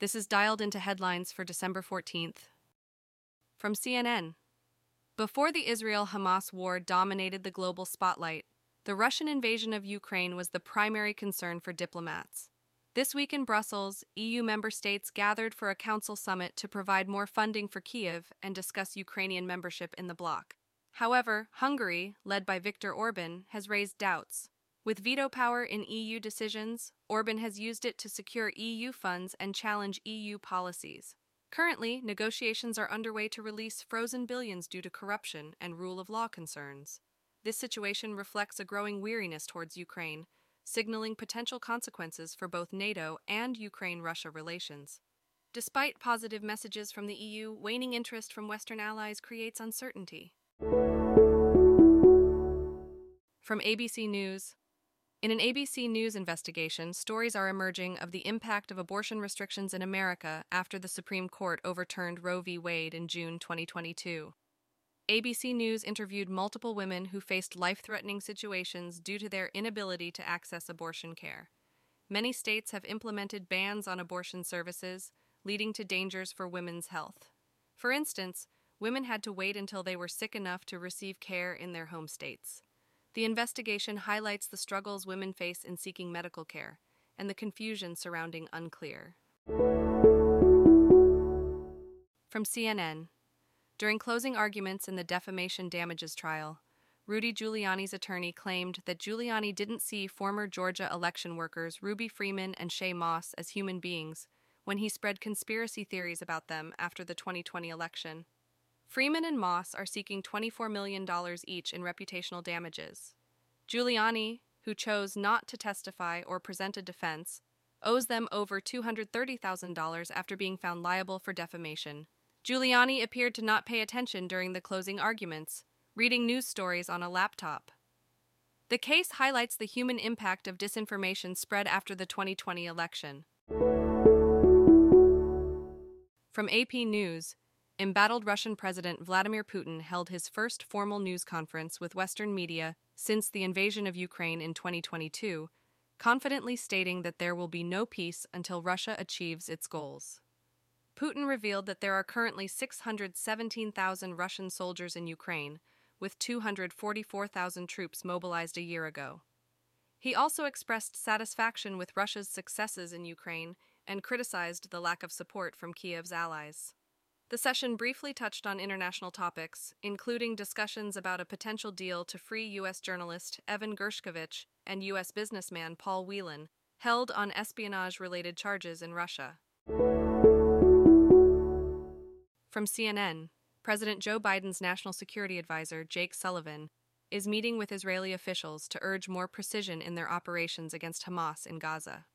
This is dialed into headlines for December 14th. From CNN Before the Israel Hamas war dominated the global spotlight, the Russian invasion of Ukraine was the primary concern for diplomats. This week in Brussels, EU member states gathered for a council summit to provide more funding for Kyiv and discuss Ukrainian membership in the bloc. However, Hungary, led by Viktor Orban, has raised doubts. With veto power in EU decisions, Orban has used it to secure EU funds and challenge EU policies. Currently, negotiations are underway to release frozen billions due to corruption and rule of law concerns. This situation reflects a growing weariness towards Ukraine, signaling potential consequences for both NATO and Ukraine Russia relations. Despite positive messages from the EU, waning interest from Western allies creates uncertainty. From ABC News In an ABC News investigation, stories are emerging of the impact of abortion restrictions in America after the Supreme Court overturned Roe v. Wade in June 2022. ABC News interviewed multiple women who faced life threatening situations due to their inability to access abortion care. Many states have implemented bans on abortion services, leading to dangers for women's health. For instance, women had to wait until they were sick enough to receive care in their home states. The investigation highlights the struggles women face in seeking medical care and the confusion surrounding unclear. From CNN During closing arguments in the defamation damages trial, Rudy Giuliani's attorney claimed that Giuliani didn't see former Georgia election workers Ruby Freeman and Shaye Moss as human beings when he spread conspiracy theories about them after the 2020 election. Freeman and Moss are seeking $24 million each in reputational damages. Giuliani, who chose not to testify or present a defense, owes them over $230,000 after being found liable for defamation. Giuliani appeared to not pay attention during the closing arguments, reading news stories on a laptop. The case highlights the human impact of disinformation spread after the 2020 election. From AP News, embattled Russian President Vladimir Putin held his first formal news conference with Western media since the invasion of Ukraine in 2022, confidently stating that there will be no peace until Russia achieves its goals. Putin revealed that there are currently 617,000 Russian soldiers in Ukraine, with 244,000 troops mobilized a year ago. He also expressed satisfaction with Russia's successes in Ukraine and criticized the lack of support from Kyiv's allies. The session briefly touched on international topics, including discussions about a potential deal to free U.S. journalist Evan Gershkovich and U.S. businessman Paul Whelan, held on espionage related charges in Russia. From CNN, President Joe Biden's National Security Advisor, Jake Sullivan, is meeting with Israeli officials to urge more precision in their operations against Hamas in Gaza.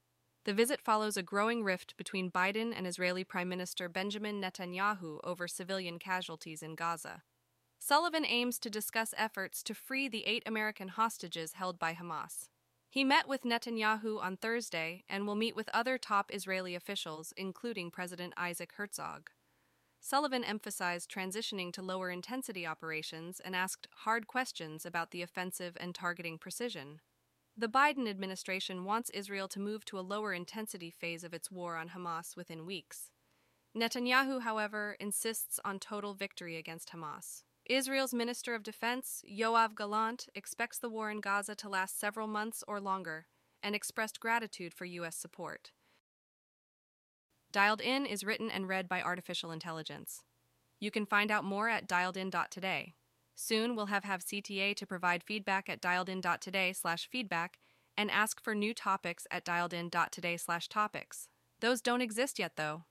The visit follows a growing rift between Biden and Israeli Prime Minister Benjamin Netanyahu over civilian casualties in Gaza. Sullivan aims to discuss efforts to free the eight American hostages held by Hamas. He met with Netanyahu on Thursday and will meet with other top Israeli officials, including President Isaac Herzog. Sullivan emphasized transitioning to lower intensity operations and asked hard questions about the offensive and targeting precision. The Biden administration wants Israel to move to a lower intensity phase of its war on Hamas within weeks. Netanyahu, however, insists on total victory against Hamas. Israel's Minister of Defense, Yoav Gallant, expects the war in Gaza to last several months or longer and expressed gratitude for U.S. support. Dialed In is written and read by artificial intelligence. You can find out more at dialedin.today. Soon we'll have, have CTA to provide feedback at dialedin.today slash feedback and ask for new topics at dialedin.today slash topics. Those don't exist yet though.